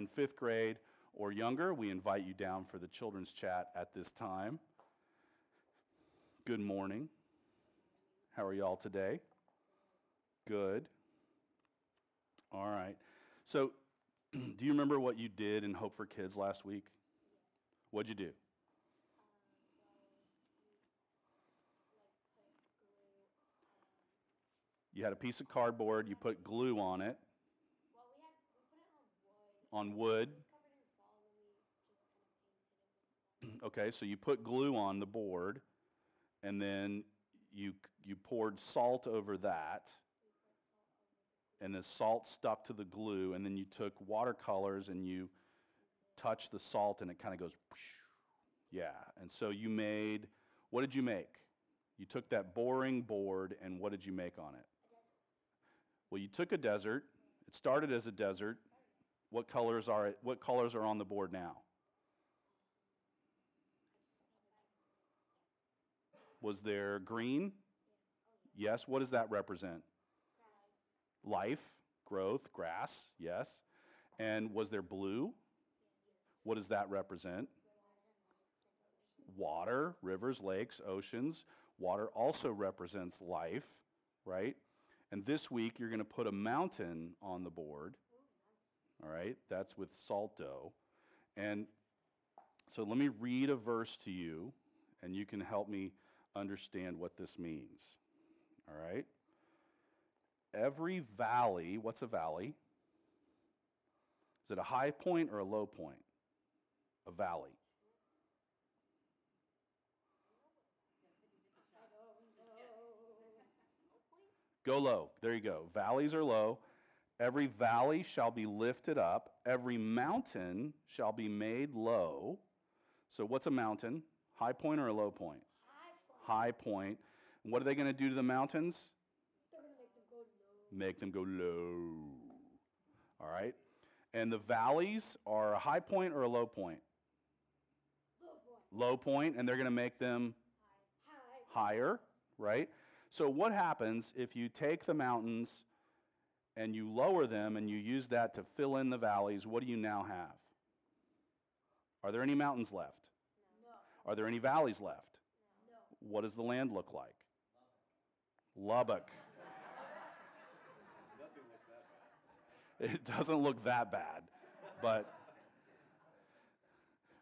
in fifth grade or younger, we invite you down for the children's chat at this time. Good morning. How are y'all today? Good. All right. So, do you remember what you did in Hope for Kids last week? What'd you do? You had a piece of cardboard, you put glue on it, painted wood. Okay, so you put glue on the board, and then you you poured salt over that, and the salt stuck to the glue, and then you took watercolors and you touch the salt, and it kind of goes, yeah. And so you made, what did you make? You took that boring board, and what did you make on it? Well, you took a desert. It started as a desert. What colors are what colors are on the board now? Was there green? Yes. What does that represent? Life, growth, grass. Yes. And was there blue? What does that represent? Water, rivers, lakes, oceans. Water also represents life, right? And this week you're going to put a mountain on the board. All right? That's with salt dough. And so let me read a verse to you, and you can help me understand what this means. All right? Every valley, what's a valley? Is it a high point or a low point? A valley. Go low. There you go. Valleys are low. Every valley shall be lifted up, every mountain shall be made low. So, what's a mountain? High point or a low point? High point. High point. What are they going to do to the mountains? They're make them go low. Make them go low. All right? And the valleys are a high point or a low point? Low point. Low point, and they're going to make them High. higher, right? So, what happens if you take the mountains and you lower them and you use that to fill in the valleys? What do you now have? Are there any mountains left? No. Are there any valleys left? No. What does the land look like? Lubbock. It doesn't look that bad, but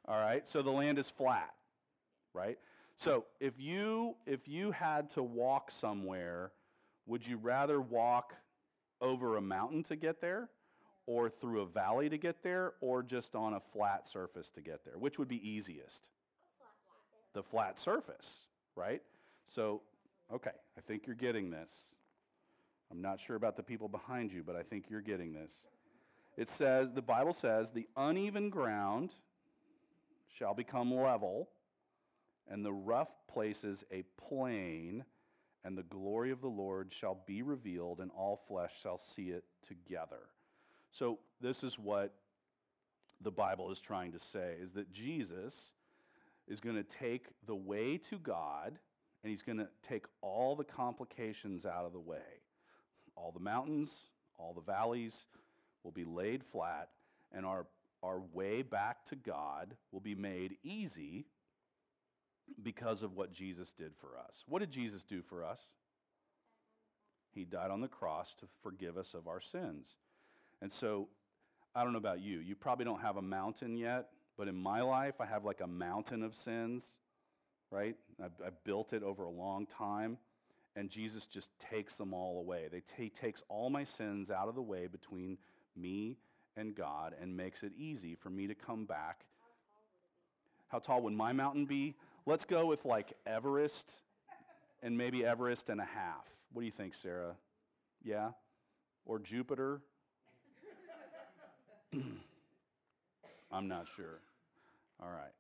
all right. So the land is flat, right? So if you if you had to walk somewhere, would you rather walk over a mountain to get there, or through a valley to get there, or just on a flat surface to get there? Which would be easiest? The flat surface, right? So, okay, I think you're getting this. I'm not sure about the people behind you, but I think you're getting this. It says, the Bible says, the uneven ground shall become level, and the rough places a plain, and the glory of the Lord shall be revealed, and all flesh shall see it together. So, this is what the Bible is trying to say is that Jesus is going to take the way to God and he's going to take all the complications out of the way. All the mountains, all the valleys will be laid flat, and our, our way back to God will be made easy because of what Jesus did for us. What did Jesus do for us? He died on the cross to forgive us of our sins. And so, I don't know about you. You probably don't have a mountain yet, but in my life, I have like a mountain of sins, right? I've, I've built it over a long time, and Jesus just takes them all away. They ta- he takes all my sins out of the way between me and God and makes it easy for me to come back. How tall would my mountain be? Let's go with like Everest and maybe Everest and a half. What do you think, Sarah? Yeah? Or Jupiter? I'm not sure. All right.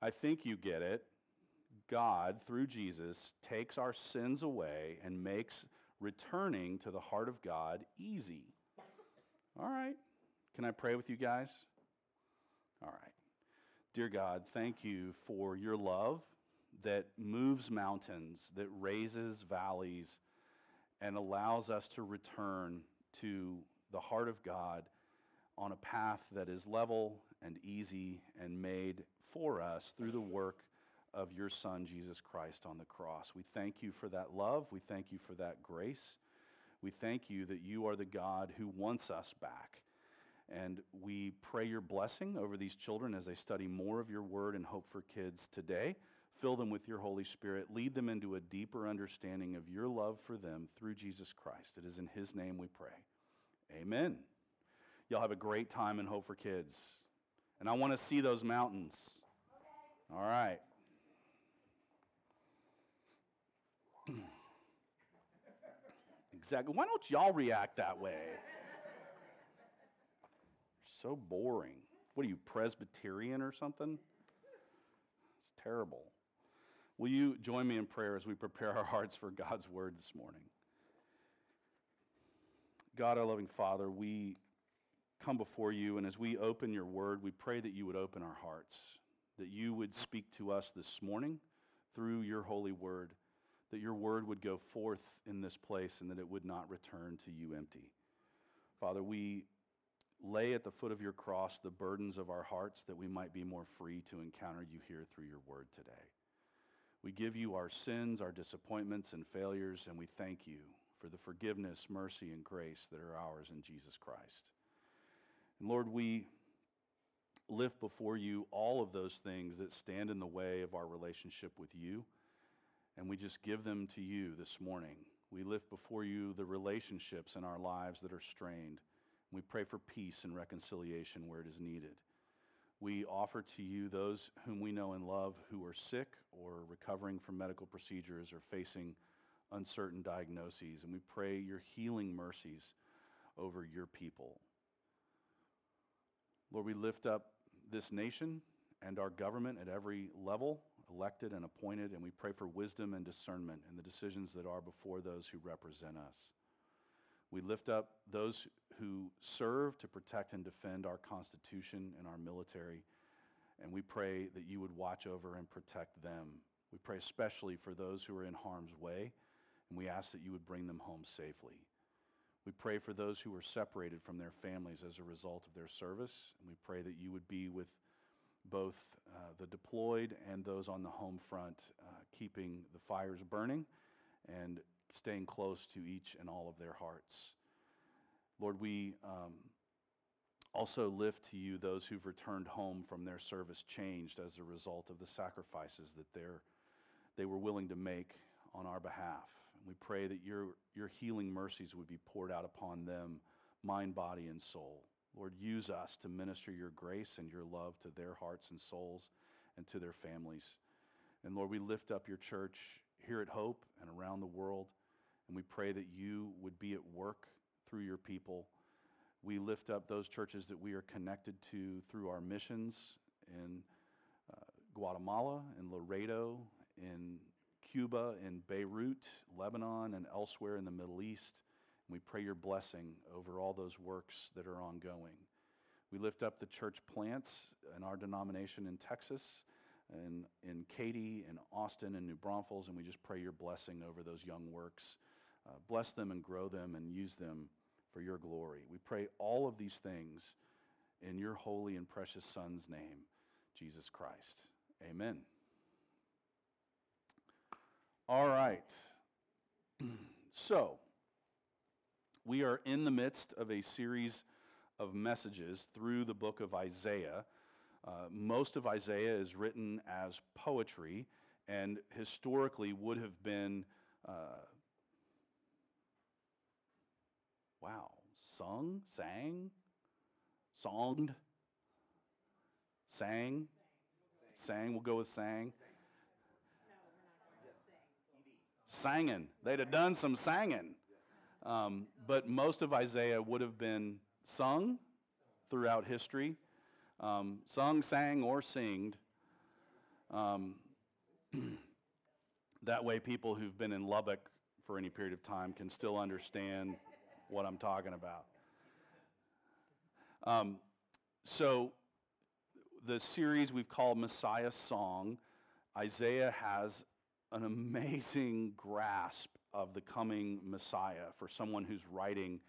I think you get it. God, through Jesus, takes our sins away and makes returning to the heart of God easy. All right. Can I pray with you guys? All right. Dear God, thank you for your love that moves mountains, that raises valleys, and allows us to return to the heart of God on a path that is level and easy and made for us through the work of your Son, Jesus Christ, on the cross. We thank you for that love. We thank you for that grace. We thank you that you are the God who wants us back. And we pray your blessing over these children as they study more of your word and hope for kids today. Fill them with your Holy Spirit. Lead them into a deeper understanding of your love for them through Jesus Christ. It is in his name we pray. Amen. Y'all have a great time in Hope for Kids. And I want to see those mountains. All right. exactly. Why don't y'all react that way? So boring. What are you, Presbyterian or something? It's terrible. Will you join me in prayer as we prepare our hearts for God's word this morning? God, our loving Father, we come before you, and as we open your word, we pray that you would open our hearts, that you would speak to us this morning through your holy word, that your word would go forth in this place and that it would not return to you empty. Father, we lay at the foot of your cross the burdens of our hearts that we might be more free to encounter you here through your word today. We give you our sins, our disappointments, and failures, and we thank you for the forgiveness, mercy, and grace that are ours in Jesus Christ. And Lord, we lift before you all of those things that stand in the way of our relationship with you, and we just give them to you this morning. We lift before you the relationships in our lives that are strained. We pray for peace and reconciliation where it is needed. We offer to you those whom we know and love who are sick or recovering from medical procedures or facing uncertain diagnoses. And we pray your healing mercies over your people. Lord, we lift up this nation and our government at every level, elected and appointed, and we pray for wisdom and discernment in the decisions that are before those who represent us. We lift up those who serve to protect and defend our Constitution and our military, and we pray that you would watch over and protect them. We pray especially for those who are in harm's way, and we ask that you would bring them home safely. We pray for those who are separated from their families as a result of their service, and we pray that you would be with both uh, the deployed and those on the home front, uh, keeping the fires burning and staying close to each and all of their hearts. Lord, we um, also lift to you those who've returned home from their service changed as a result of the sacrifices that they were willing to make on our behalf. And we pray that your, your healing mercies would be poured out upon them, mind, body, and soul. Lord, use us to minister your grace and your love to their hearts and souls and to their families. And Lord, we lift up your church here at Hope and around the world, and we pray that you would be at work through your people. We lift up those churches that we are connected to through our missions in uh, Guatemala, in Laredo, in Cuba, in Beirut, Lebanon, and elsewhere in the Middle East. And we pray your blessing over all those works that are ongoing. We lift up the church plants in our denomination in Texas, and in Katy, and Austin, and New Braunfels, and we just pray your blessing over those young works. Uh, bless them and grow them and use them for your glory. We pray all of these things in your holy and precious Son's name, Jesus Christ. Amen. All right. so, we are in the midst of a series of messages through the book of Isaiah. Uh, most of Isaiah is written as poetry and historically would have been, uh, wow, sung, sang, songed, sang, sang, we'll go with sang. Sanging. They'd have done some sanging. Um, but most of Isaiah would have been sung throughout history, um, sung, sang, or singed. Um, that way, people who've been in Lubbock for any period of time can still understand what I'm talking about. Um, so, the series we've called Messiah Song, Isaiah has an amazing grasp of the coming Messiah for someone who's writing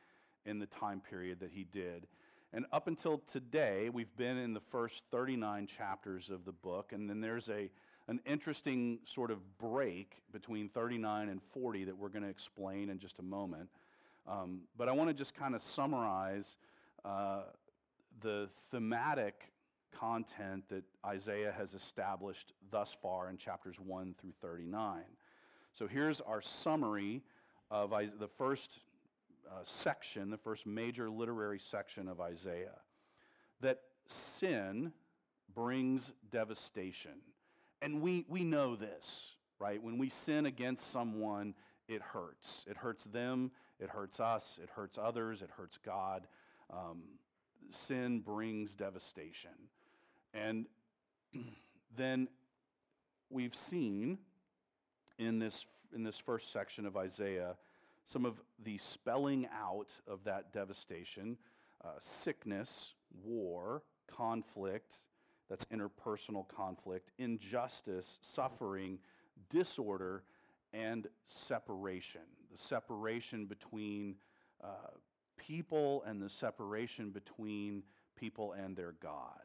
in the time period that he did. And up until today, we've been in the first 39 chapters of the book, and then there's a, an interesting sort of break between 39 and 40 that we're going to explain in just a moment. Um, but I want to just kind of summarize uh, the thematic content that Isaiah has established thus far in chapters 1 through 39. So here's our summary of the first uh, section, the first major literary section of Isaiah. That sin brings devastation. And we, we know this, right? When we sin against someone, it hurts. It hurts them, it hurts us, it hurts others, it hurts God. Um, sin brings devastation. And then we've seen in this, in this first section of Isaiah some of the spelling out of that devastation uh, sickness, war, conflict, that's interpersonal conflict, injustice, suffering, disorder, and separation. The separation between uh, people and the separation between people and their God.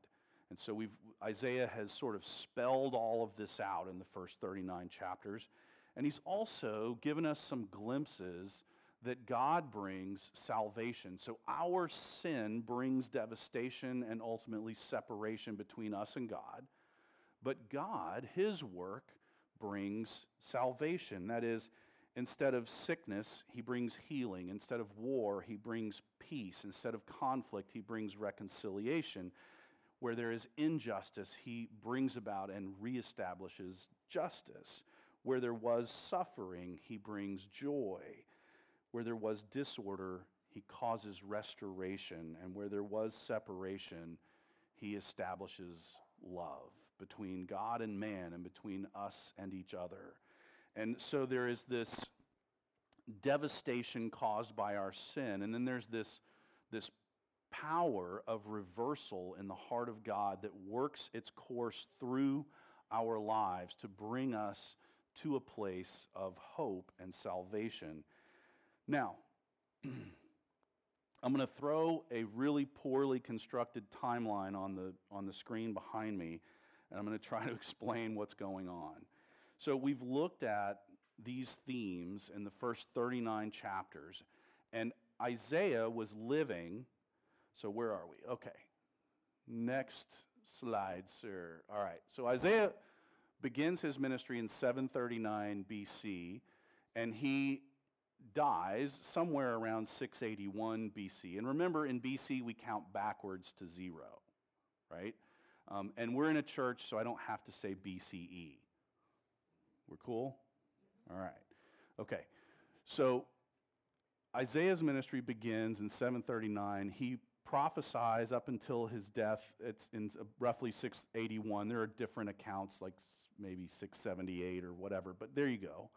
And so we've, Isaiah has sort of spelled all of this out in the first 39 chapters. And he's also given us some glimpses that God brings salvation. So our sin brings devastation and ultimately separation between us and God. But God, his work, brings salvation. That is, instead of sickness, he brings healing. Instead of war, he brings peace. Instead of conflict, he brings reconciliation. Where there is injustice, he brings about and reestablishes justice. Where there was suffering, he brings joy. Where there was disorder, he causes restoration. And where there was separation, he establishes love between God and man and between us and each other. And so there is this devastation caused by our sin. And then there's this, this power of reversal in the heart of God that works its course through our lives to bring us to a place of hope and salvation. Now, I'm going to throw a really poorly constructed timeline on the, on the screen behind me, and I'm going to try to explain what's going on. So, we've looked at these themes in the first 39 chapters, and Isaiah was living. So, where are we? Okay. Next slide, sir. All right. So, Isaiah begins his ministry in 739 BC, and he dies somewhere around 681 BC. And remember, in BC, we count backwards to zero, right? Um, and we're in a church, so I don't have to say BCE. We're cool? All right. Okay. So Isaiah's ministry begins in 739. He prophesies up until his death. It's in roughly 681. There are different accounts, like maybe 678 or whatever, but there you go.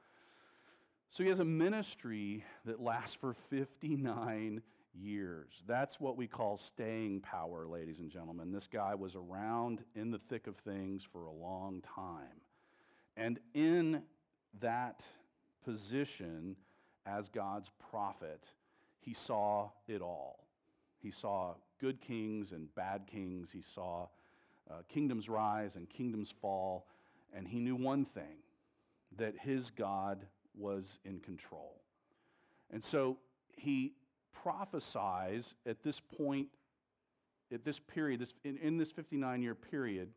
So he has a ministry that lasts for 59 years. That's what we call staying power, ladies and gentlemen. This guy was around in the thick of things for a long time. And in that position as God's prophet, he saw it all. He saw good kings and bad kings. He saw uh, kingdoms rise and kingdoms fall. And he knew one thing that his God was in control. And so he prophesies at this point, at this period, this, in, in this 59 year period,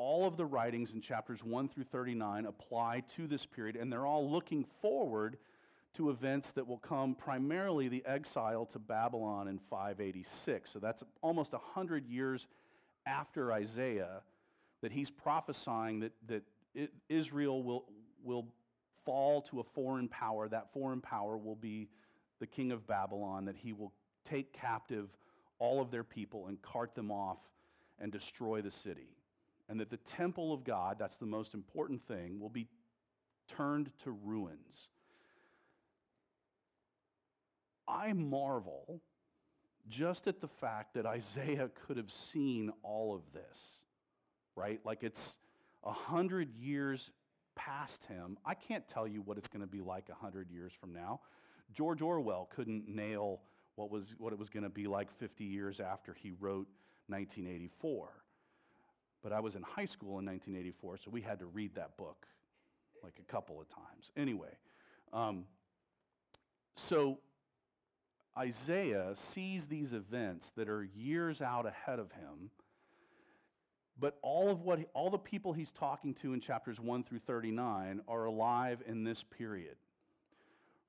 all of the writings in chapters 1 through 39 apply to this period, and they're all looking forward to events that will come primarily the exile to Babylon in 586. So that's almost 100 years after Isaiah that he's prophesying that, that Israel will, will fall to a foreign power. That foreign power will be the king of Babylon, that he will take captive all of their people and cart them off and destroy the city. And that the temple of God, that's the most important thing, will be turned to ruins. I marvel just at the fact that Isaiah could have seen all of this, right? Like it's a hundred years past him. I can't tell you what it's going to be like a 100 years from now. George Orwell couldn't nail what, was, what it was going to be like 50 years after he wrote 1984. But I was in high school in 1984, so we had to read that book like a couple of times. Anyway, um, so Isaiah sees these events that are years out ahead of him, but all of what all the people he's talking to in chapters 1 through 39 are alive in this period.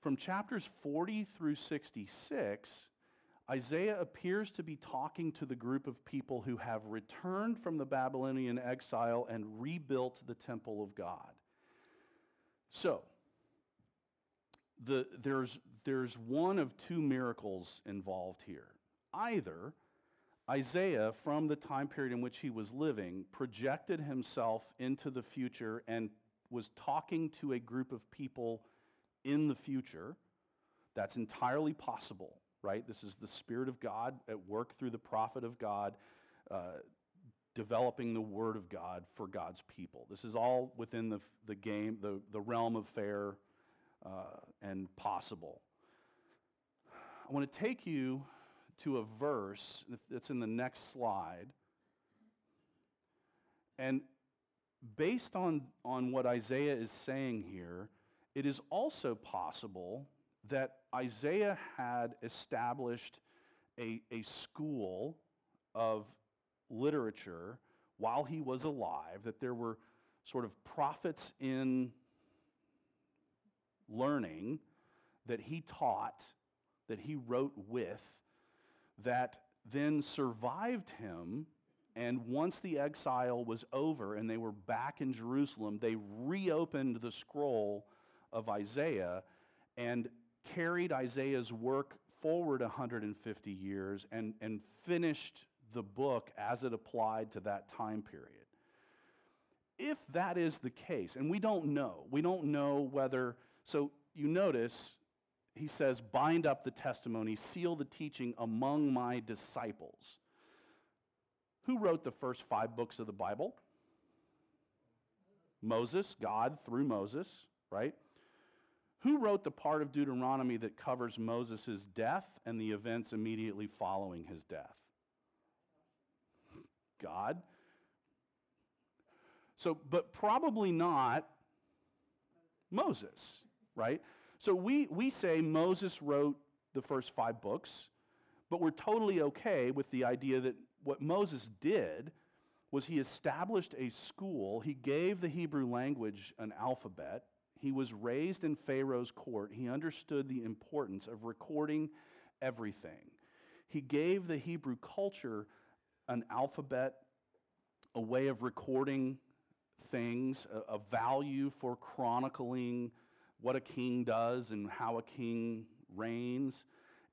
From chapters 40 through 66, Isaiah appears to be talking to the group of people who have returned from the Babylonian exile and rebuilt the temple of God. So, the, there's, there's one of two miracles involved here. Either Isaiah, from the time period in which he was living, projected himself into the future and was talking to a group of people in the future. That's entirely possible, right? This is the Spirit of God at work through the prophet of God, uh, developing the Word of God for God's people. This is all within the, the game, the, the realm of fair uh, and possible. I want to take you to a verse that's in the next slide. And based on, on what Isaiah is saying here, it is also possible that Isaiah had established a, a school of literature while he was alive, that there were sort of prophets in learning that he taught, that he wrote with, that then survived him. And once the exile was over and they were back in Jerusalem, they reopened the scroll of Isaiah and carried Isaiah's work forward 150 years and, and finished the book as it applied to that time period. If that is the case, and we don't know, we don't know whether, so you notice he says, bind up the testimony, seal the teaching among my disciples. Who wrote the first five books of the Bible? Moses, God through Moses, right? Who wrote the part of Deuteronomy that covers Moses' death and the events immediately following his death? God. So, but probably not Moses, right? So we, we say Moses wrote the first five books, but we're totally okay with the idea that what Moses did was he established a school, he gave the Hebrew language an alphabet, he was raised in Pharaoh's court. He understood the importance of recording everything. He gave the Hebrew culture an alphabet, a way of recording things, a, a, value for chronicling what a king does and how a king reigns.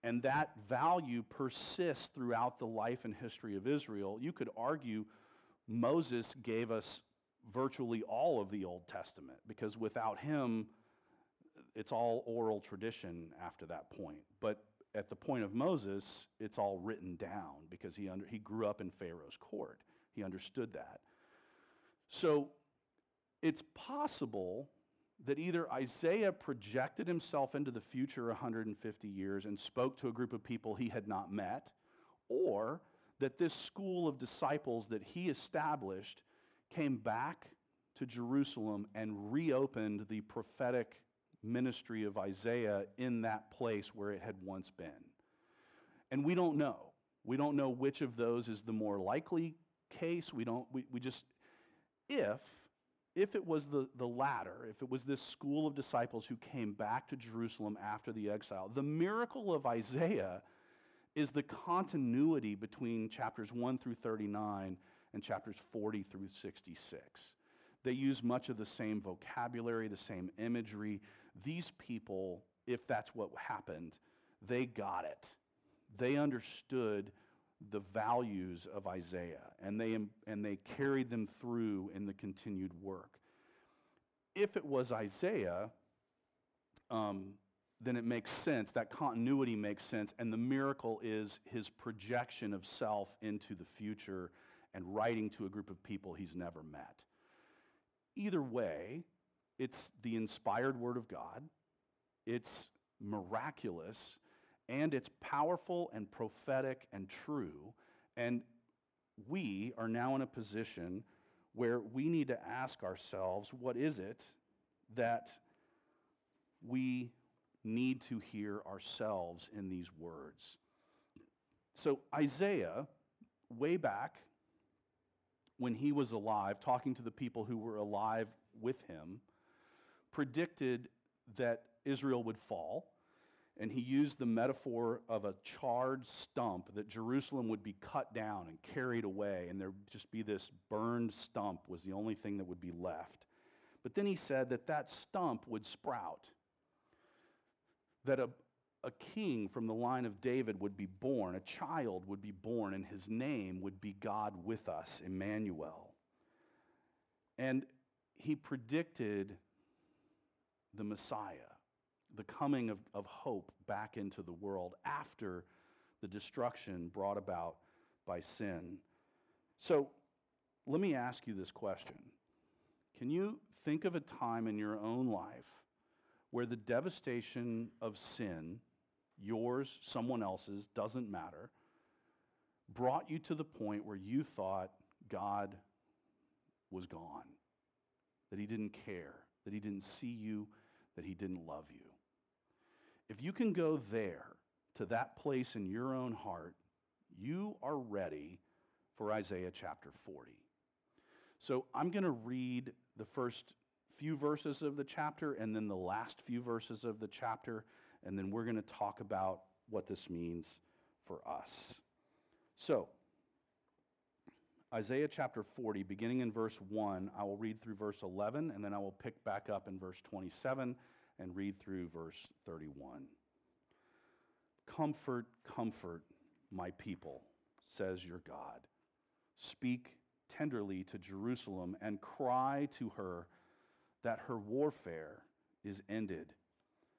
And that value persists throughout the life and history of Israel. You could argue Moses gave us virtually all of the Old Testament because without him, it's all oral tradition after that point. But at the point of Moses, it's all written down because he, under, he grew up in Pharaoh's court. He understood that. So it's possible that either Isaiah projected himself into the future 150 years and spoke to a group of people he had not met, or that this school of disciples that he established came back to Jerusalem and reopened the prophetic ministry of Isaiah in that place where it had once been. And we don't know. We don't know which of those is the more likely case. We don't, we, we just, if, if it was the, the latter, if it was this school of disciples who came back to Jerusalem after the exile, the miracle of Isaiah is the continuity between chapters 1 through 39 and chapters 40 through 66. They use much of the same vocabulary, the same imagery. These people, if that's what happened, they got it. They understood the values of Isaiah and they, and they carried them through in the continued work. If it was Isaiah, um, then it makes sense. That continuity makes sense. And the miracle is his projection of self into the future and writing to a group of people he's never met. Either way, it's the inspired word of God, it's miraculous, and it's powerful and prophetic and true. And we are now in a position where we need to ask ourselves what is it that we need to hear ourselves in these words? So, Isaiah, way back when he was alive, talking to the people who were alive with him, predicted that Israel would fall. And he used the metaphor of a charred stump, that Jerusalem would be cut down and carried away, and there'd just be this burned stump, was the only thing that would be left. But then he said that that stump would sprout, that a, a king from the line of David would be born, a child would be born, and his name would be God with us, Emmanuel. And he predicted the Messiah, the coming of, of hope back into the world after the destruction brought about by sin. So let me ask you this question Can you think of a time in your own life where the devastation of sin, yours, someone else's, doesn't matter, brought you to the point where you thought God was gone, that he didn't care, that he didn't see you, that he didn't love you. If you can go there to that place in your own heart, you are ready for Isaiah chapter 40. So I'm going to read the first few verses of the chapter and then the last few verses of the chapter, and then we're going to talk about what this means for us. So, Isaiah chapter 40, beginning in verse 1, I will read through verse 11, and then I will pick back up in verse 27 and read through verse 31. Comfort, comfort my people, says your God. Speak tenderly to Jerusalem and cry to her that her warfare is ended,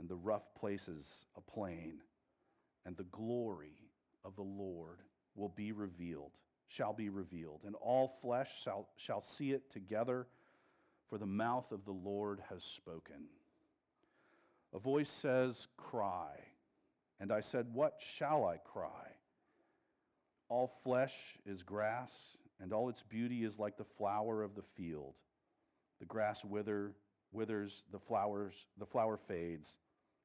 and the rough places a plain, and the glory of the Lord will be revealed shall be revealed, and all flesh shall, shall see it together, for the mouth of the Lord has spoken. A voice says, Cry. And I said, What shall I cry? All flesh is grass, and all its beauty is like the flower of the field. The grass wither, withers, the flowers, the flower fades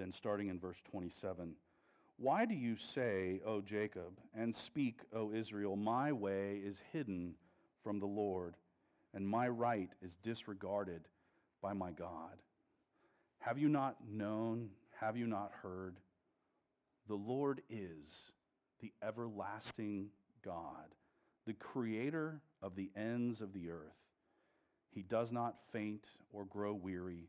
Then, starting in verse 27. Why do you say, O Jacob, and speak, O Israel, my way is hidden from the Lord, and my right is disregarded by my God? Have you not known? Have you not heard? The Lord is the everlasting God, the creator of the ends of the earth. He does not faint or grow weary,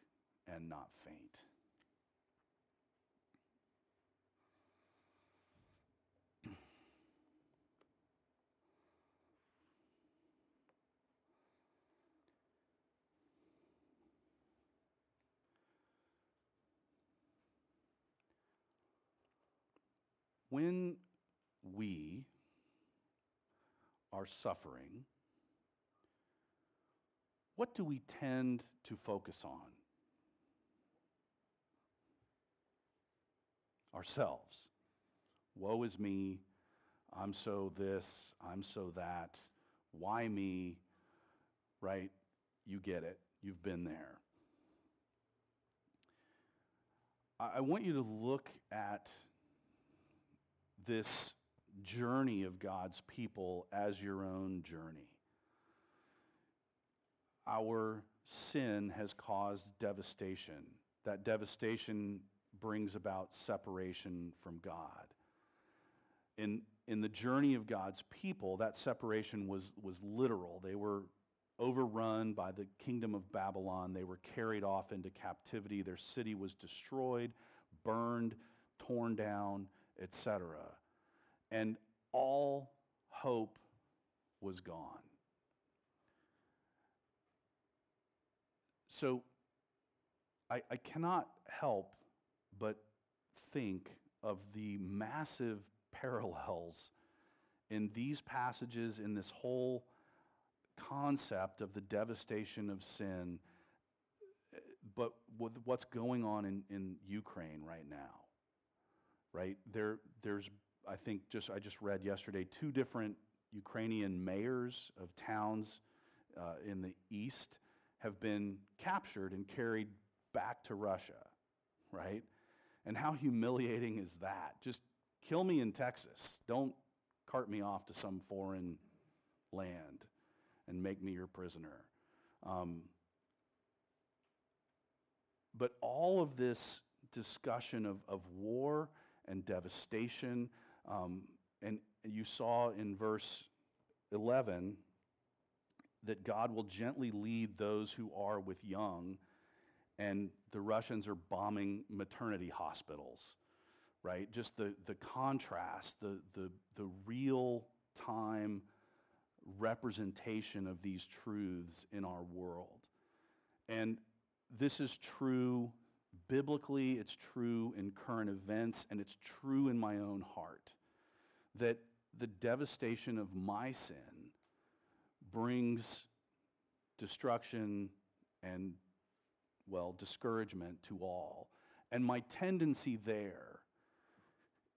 and not faint. When we are suffering, what do we tend to focus on? Ourselves. Woe is me. I'm so this. I'm so that. Why me? Right? You get it. You've been there. I want you to look at this journey of God's people as your own journey. Our sin has caused devastation. That devastation brings about separation from God. In, in the journey of God's people, that separation was, was literal. They were overrun by the kingdom of Babylon. They were carried off into captivity. Their city was destroyed, burned, torn down, etc. And all hope was gone. So I, I cannot help but think of the massive parallels in these passages, in this whole concept of the devastation of sin, but with what's going on in, in Ukraine right now. Right? There, there's, I think, just I just read yesterday, two different Ukrainian mayors of towns uh, in the east have been captured and carried back to Russia, right? And how humiliating is that? Just kill me in Texas. Don't cart me off to some foreign land and make me your prisoner. Um, but all of this discussion of, of war and devastation, um, and you saw in verse 11 that God will gently lead those who are with young, and the Russians are bombing maternity hospitals, right? Just the, the contrast, the, the, the real time representation of these truths in our world. And this is true biblically, it's true in current events, and it's true in my own heart that the devastation of my sin brings destruction and, well, discouragement to all. And my tendency there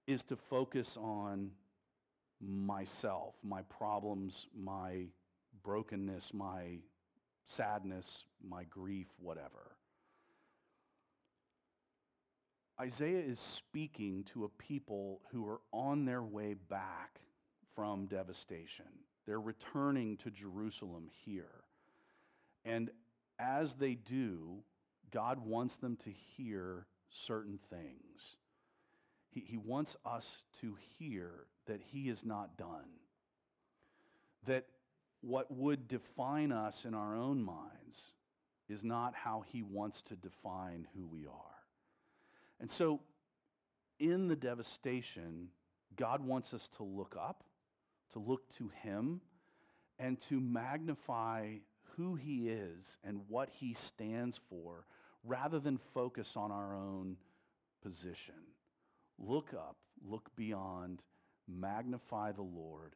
is to focus on myself, my problems, my brokenness, my sadness, my grief, whatever. Isaiah is speaking to a people who are on their way back from devastation. They're returning to Jerusalem here. And as they do, God wants them to hear certain things. He, he wants us to hear that He is not done, that what would define us in our own minds is not how He wants to define who we are. And so, in the devastation, God wants us to look up, to look to Him, and to magnify who He is and what He stands for, rather than focus on our own position. Look up, look beyond, magnify the Lord,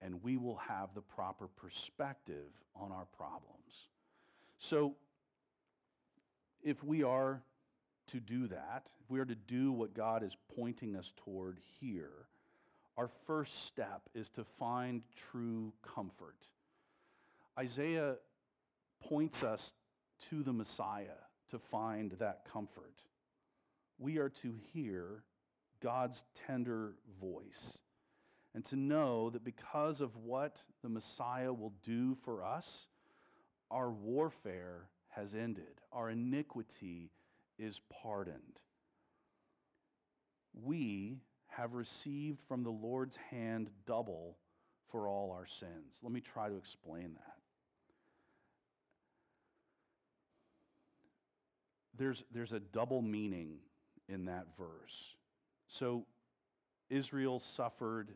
and we will have the proper perspective on our problems. So, if we are to do that, if we are to do what God is pointing us toward here, our first step is to find true comfort. Isaiah points us to the Messiah to find that comfort. We are to hear God's tender voice and to know that because of what the Messiah will do for us, our warfare has ended, our iniquity is pardoned. We have received from the Lord's hand double for all our sins. Let me try to explain that. There's, there's a double meaning in that verse. So, Israel suffered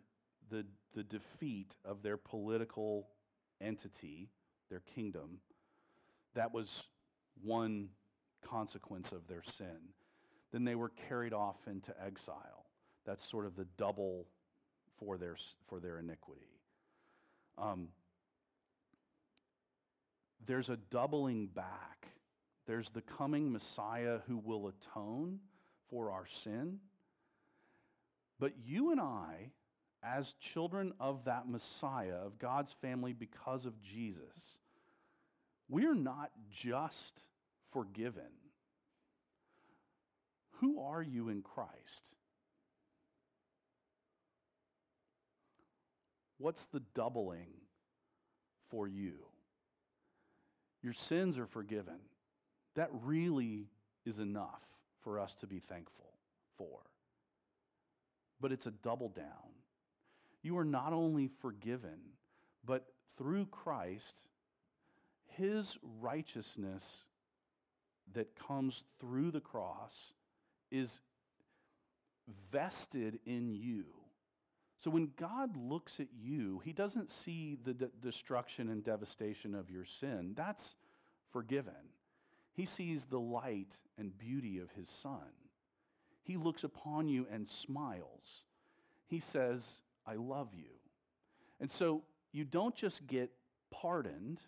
the, the defeat of their political entity, their kingdom. That was one consequence of their sin. Then they were carried off into exile. That's sort of the double for their, for their iniquity. Um, there's a doubling back. There's the coming Messiah who will atone for our sin. But you and I, as children of that Messiah, of God's family because of Jesus, we're not just forgiven. Who are you in Christ? What's the doubling for you? Your sins are forgiven. That really is enough for us to be thankful for. But it's a double down. You are not only forgiven, but through Christ, his righteousness that comes through the cross is vested in you. So when God looks at you, he doesn't see the de- destruction and devastation of your sin. That's forgiven. He sees the light and beauty of his son. He looks upon you and smiles. He says, I love you. And so you don't just get pardoned,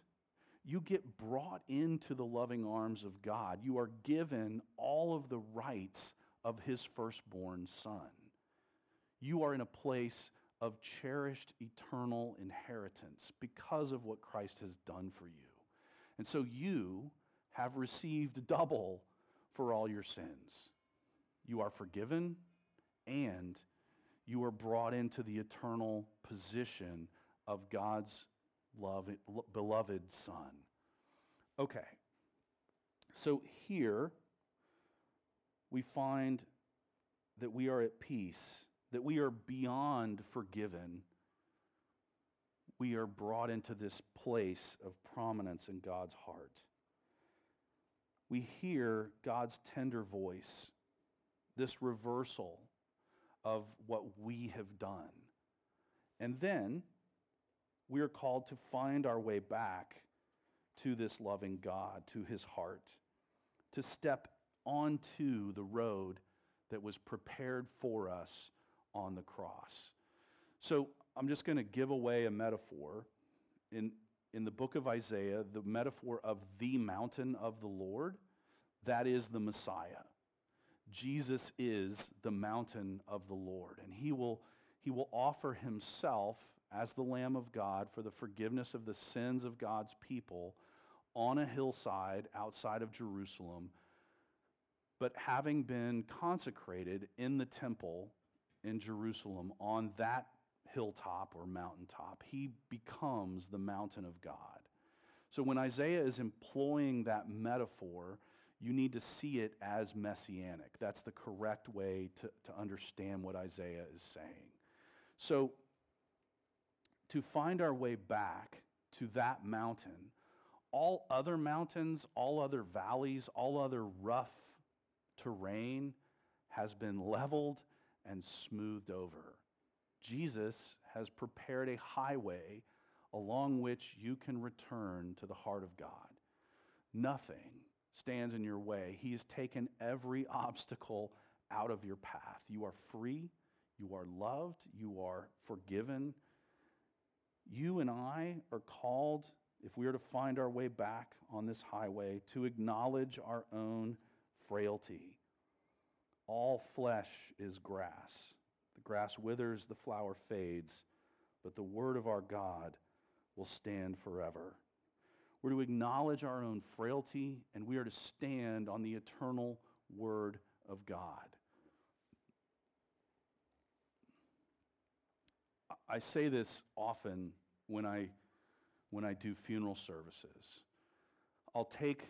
you get brought into the loving arms of God. You are given all of the rights of his firstborn son you are in a place of cherished eternal inheritance because of what Christ has done for you. And so you have received double for all your sins. You are forgiven and you are brought into the eternal position of God's love, beloved Son. Okay, so here we find that we are at peace that we are beyond forgiven, we are brought into this place of prominence in God's heart. We hear God's tender voice, this reversal of what we have done. And then we are called to find our way back to this loving God, to his heart, to step onto the road that was prepared for us on the cross. So I'm just going to give away a metaphor. In, in the book of Isaiah, the metaphor of the mountain of the Lord, that is the Messiah. Jesus is the mountain of the Lord, and he will, he will offer himself as the Lamb of God for the forgiveness of the sins of God's people on a hillside outside of Jerusalem. But having been consecrated in the temple in Jerusalem on that hilltop or mountaintop. He becomes the mountain of God. So when Isaiah is employing that metaphor, you need to see it as messianic. That's the correct way to, to understand what Isaiah is saying. So, to find our way back to that mountain, all other mountains, all other valleys, all other rough terrain has been leveled and smoothed over. Jesus has prepared a highway along which you can return to the heart of God. Nothing stands in your way. He has taken every obstacle out of your path. You are free, you are loved, you are forgiven. You and I are called, if we are to find our way back on this highway, to acknowledge our own frailty all flesh is grass. Grass withers, the flower fades, but the word of our God will stand forever. We're to acknowledge our own frailty, and we are to stand on the eternal word of God. I say this often when I, when I do funeral services. I'll take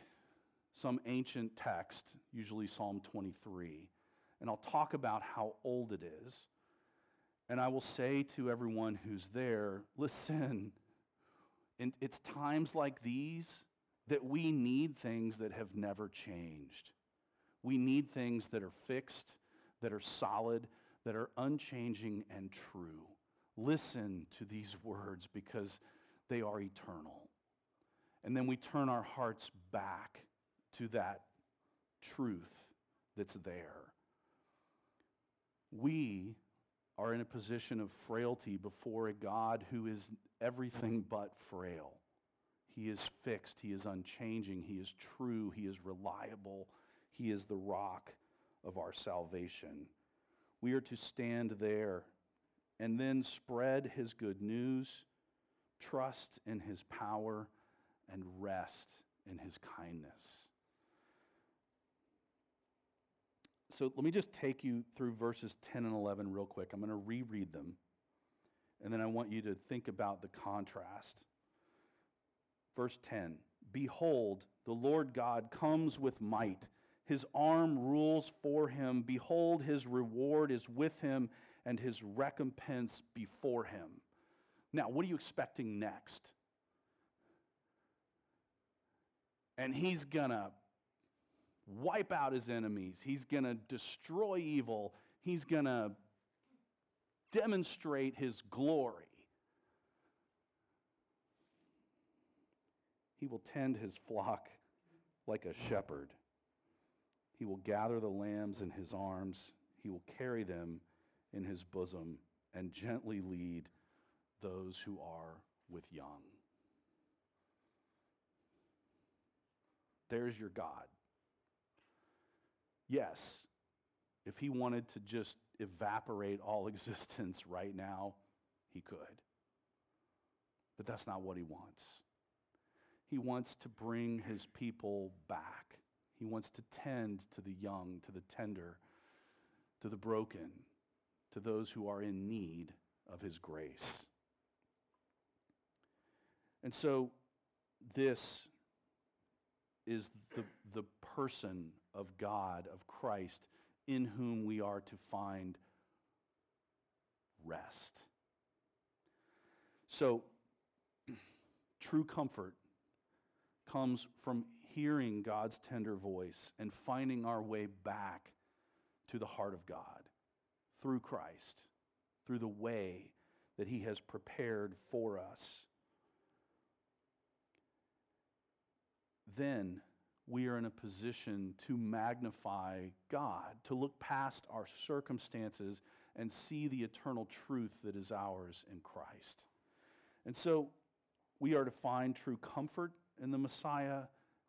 some ancient text, usually Psalm 23, and I'll talk about how old it is. And I will say to everyone who's there listen, and it's times like these that we need things that have never changed. We need things that are fixed, that are solid, that are unchanging and true. Listen to these words because they are eternal. And then we turn our hearts back to that truth that's there. We are in a position of frailty before a God who is everything but frail. He is fixed, He is unchanging, He is true, He is reliable, He is the rock of our salvation. We are to stand there and then spread His good news, trust in His power, and rest in His kindness. So let me just take you through verses 10 and 11 real quick. I'm going to reread them, and then I want you to think about the contrast. Verse 10 Behold, the Lord God comes with might. His arm rules for him. Behold, his reward is with him, and his recompense before him. Now, what are you expecting next? And he's going to wipe out his enemies, he's going to destroy evil, he's going to demonstrate his glory. He will tend his flock like a shepherd. He will gather the lambs in his arms. He will carry them in his bosom and gently lead those who are with young. There's your God. Yes, if he wanted to just evaporate all existence right now, he could. But that's not what he wants. He wants to bring his people back. He wants to tend to the young, to the tender, to the broken, to those who are in need of his grace. And so, this is the, the person of God, of Christ, in whom we are to find rest. So, true comfort comes from hearing God's tender voice and finding our way back to the heart of God through Christ, through the way that He has prepared for us. Then we are in a position to magnify God, to look past our circumstances and see the eternal truth that is ours in Christ. And so we are to find true comfort in the Messiah,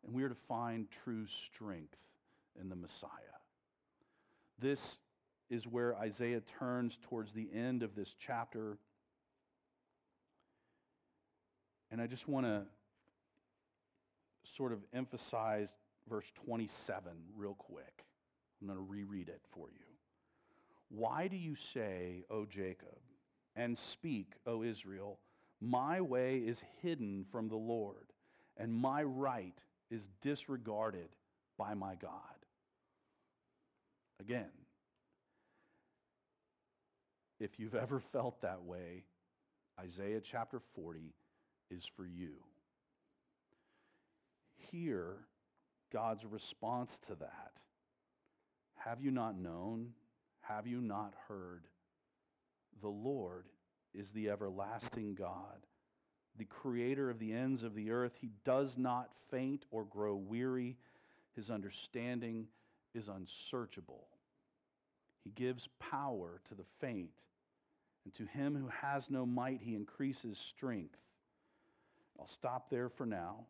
and we are to find true strength in the Messiah. This is where Isaiah turns towards the end of this chapter. And I just want to sort of emphasize verse 27 real quick. I'm going to reread it for you. Why do you say, O Jacob, and speak, O Israel, my way is hidden from the Lord, and my right is disregarded by my God? Again, if you've ever felt that way, Isaiah chapter 40 is for you. Hear God's response to that. Have you not known? Have you not heard? The Lord is the everlasting God, the creator of the ends of the earth. He does not faint or grow weary. His understanding is unsearchable. He gives power to the faint, and to him who has no might, he increases strength. I'll stop there for now.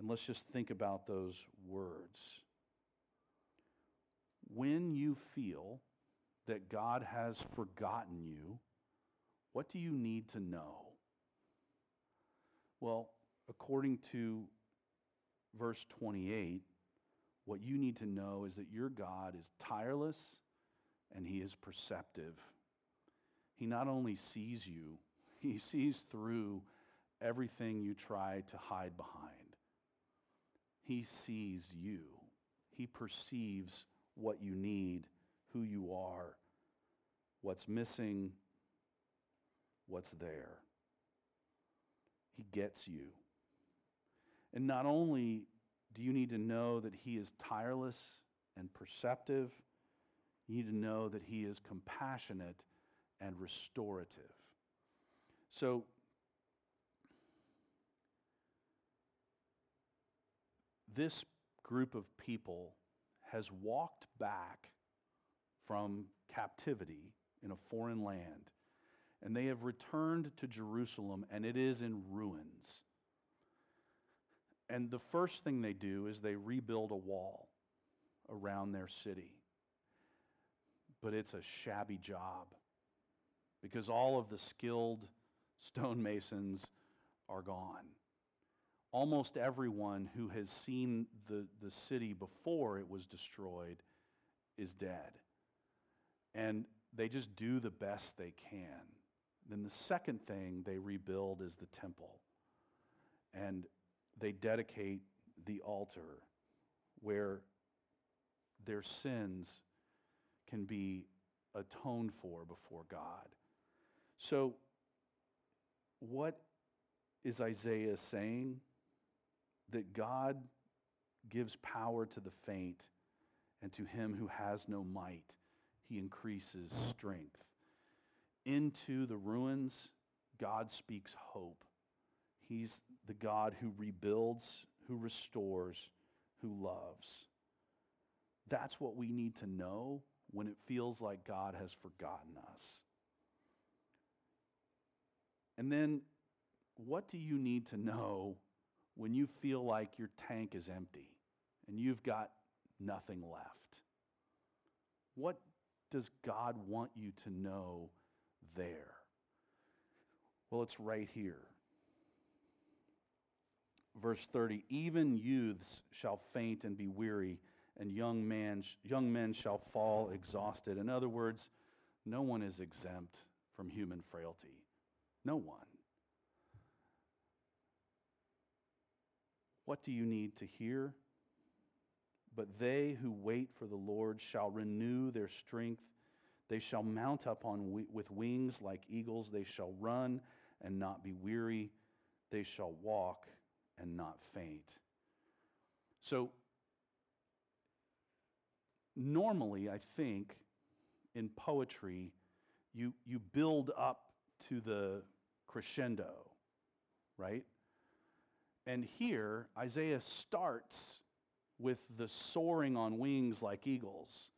And let's just think about those words. When you feel that God has forgotten you, what do you need to know? Well, according to verse 28, what you need to know is that your God is tireless and he is perceptive. He not only sees you, he sees through everything you try to hide behind. He sees you, He perceives what you need, who you are. what's missing, what's there. He gets you. And not only do you need to know that He is tireless and perceptive, you need to know that He is compassionate and restorative. So, this group of people has walked back from captivity in a foreign land, and they have returned to Jerusalem, and it is in ruins. And the first thing they do is they rebuild a wall around their city. But it's a shabby job because all of the skilled stonemasons are gone. Almost everyone who has seen the, the city before it was destroyed is dead. And they just do the best they can. Then the second thing they rebuild is the temple. And they dedicate the altar where their sins can be atoned for before God. So, what is Isaiah saying? That God gives power to the faint, and to him who has no might, he increases strength. Into the ruins, God speaks hope. He's the God who rebuilds, who restores, who loves. That's what we need to know when it feels like God has forgotten us. And then, what do you need to know when you feel like your tank is empty and you've got nothing left? What does God want you to know there? Well, it's right here. Verse 30 Even youths shall faint and be weary, and young, man, young men shall fall exhausted. In other words, no one is exempt from human frailty. No one. What do you need to hear? But they who wait for the Lord shall renew their strength. They shall mount up on with wings like eagles. They shall run and not be weary. They shall walk and not faint. So, normally, I think in poetry, you, you build up to the crescendo, right? And here, Isaiah starts with the soaring on wings like eagles,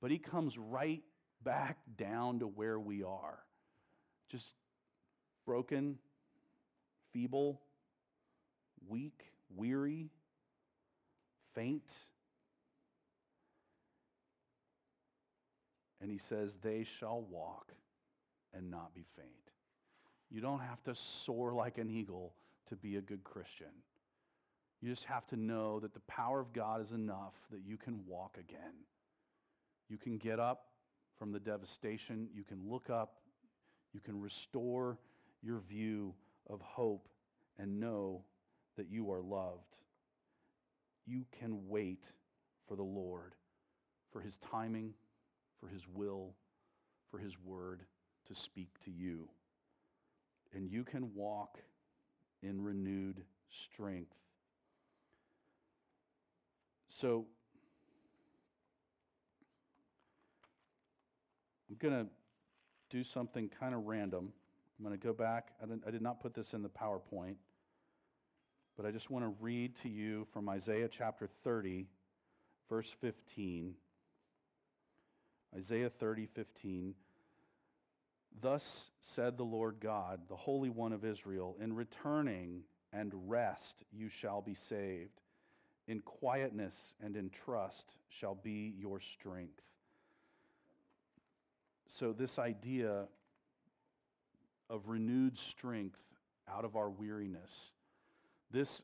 but he comes right back down to where we are. Just broken, feeble, weak, weary, faint. And he says, They shall walk and not be faint. You don't have to soar like an eagle to be a good Christian. You just have to know that the power of God is enough that you can walk again. You can get up from the devastation, you can look up, you can restore your view of hope and know that you are loved. You can wait for the Lord, for his timing, for his will, for his word to speak to you. And you can walk in renewed strength. So, I'm going to do something kind of random. I'm going to go back. I, I, did not put this in the PowerPoint, but I just want to read to you from Isaiah chapter 30, verse 15. Isaiah 30, 15. Thus said the Lord God, the Holy One of Israel, in returning and rest you shall be saved. In quietness and in trust shall be your strength. So, this idea of renewed strength out of our weariness, this,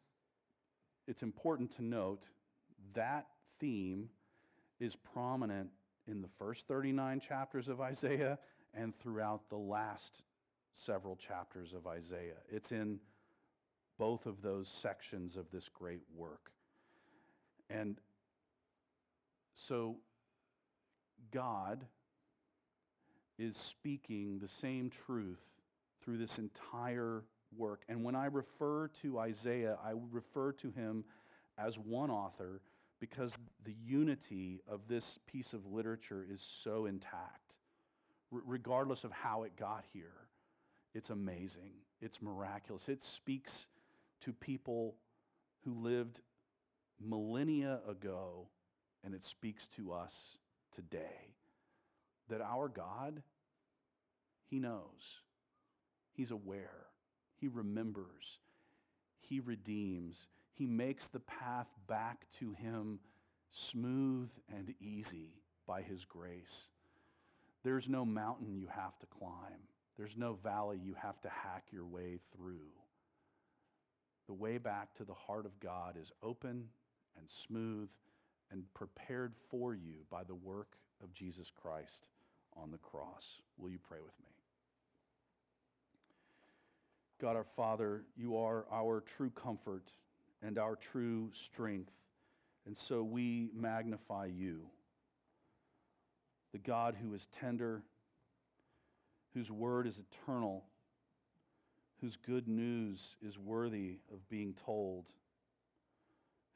it's important to note that theme is prominent in the first 39 chapters of Isaiah and throughout the last several chapters of Isaiah. It's in both of those sections of this great work. And so, God is speaking the same truth through this entire work. And when I refer to Isaiah, I refer to him as one author because the unity of this piece of literature is so intact, Regardless of how it got here. It's amazing, it's miraculous. It speaks to people who lived millennia ago, and it speaks to us today that our God, He knows, He's aware, He remembers, He redeems, He makes the path back to Him smooth and easy by His grace. There's no mountain you have to climb. There's no valley you have to hack your way through. The way back to the heart of God is open and smooth and prepared for you by the work of Jesus Christ on the cross. Will you pray with me? God our Father, you are our true comfort and our true strength, and so we magnify you, the God who is tender, whose word is eternal, whose good news is worthy of being told,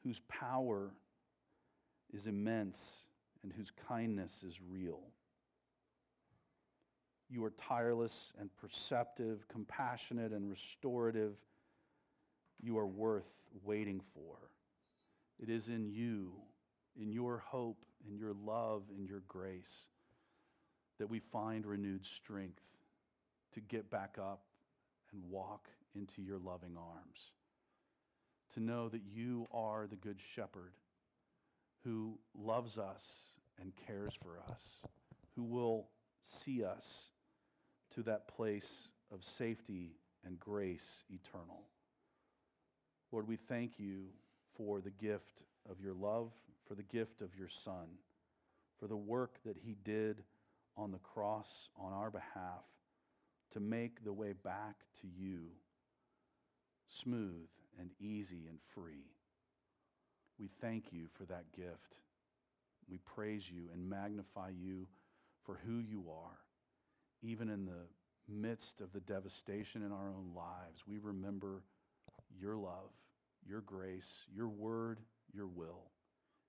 whose power is immense, and whose kindness is real. You are tireless and perceptive, compassionate and restorative. You are worth waiting for. It is in you, in your hope, in your love, and your grace, that we find renewed strength to get back up and walk into your loving arms. To know that you are the Good Shepherd who loves us and cares for us, who will see us to that place of safety and grace eternal. Lord, we thank you for the gift of your love, for the gift of your Son, for the work that he did on the cross on our behalf to make the way back to you smooth and easy and free. We thank you for that gift. We praise you and magnify you for who you are. Even in the midst of the devastation in our own lives, we remember your love, your grace, your word, your will.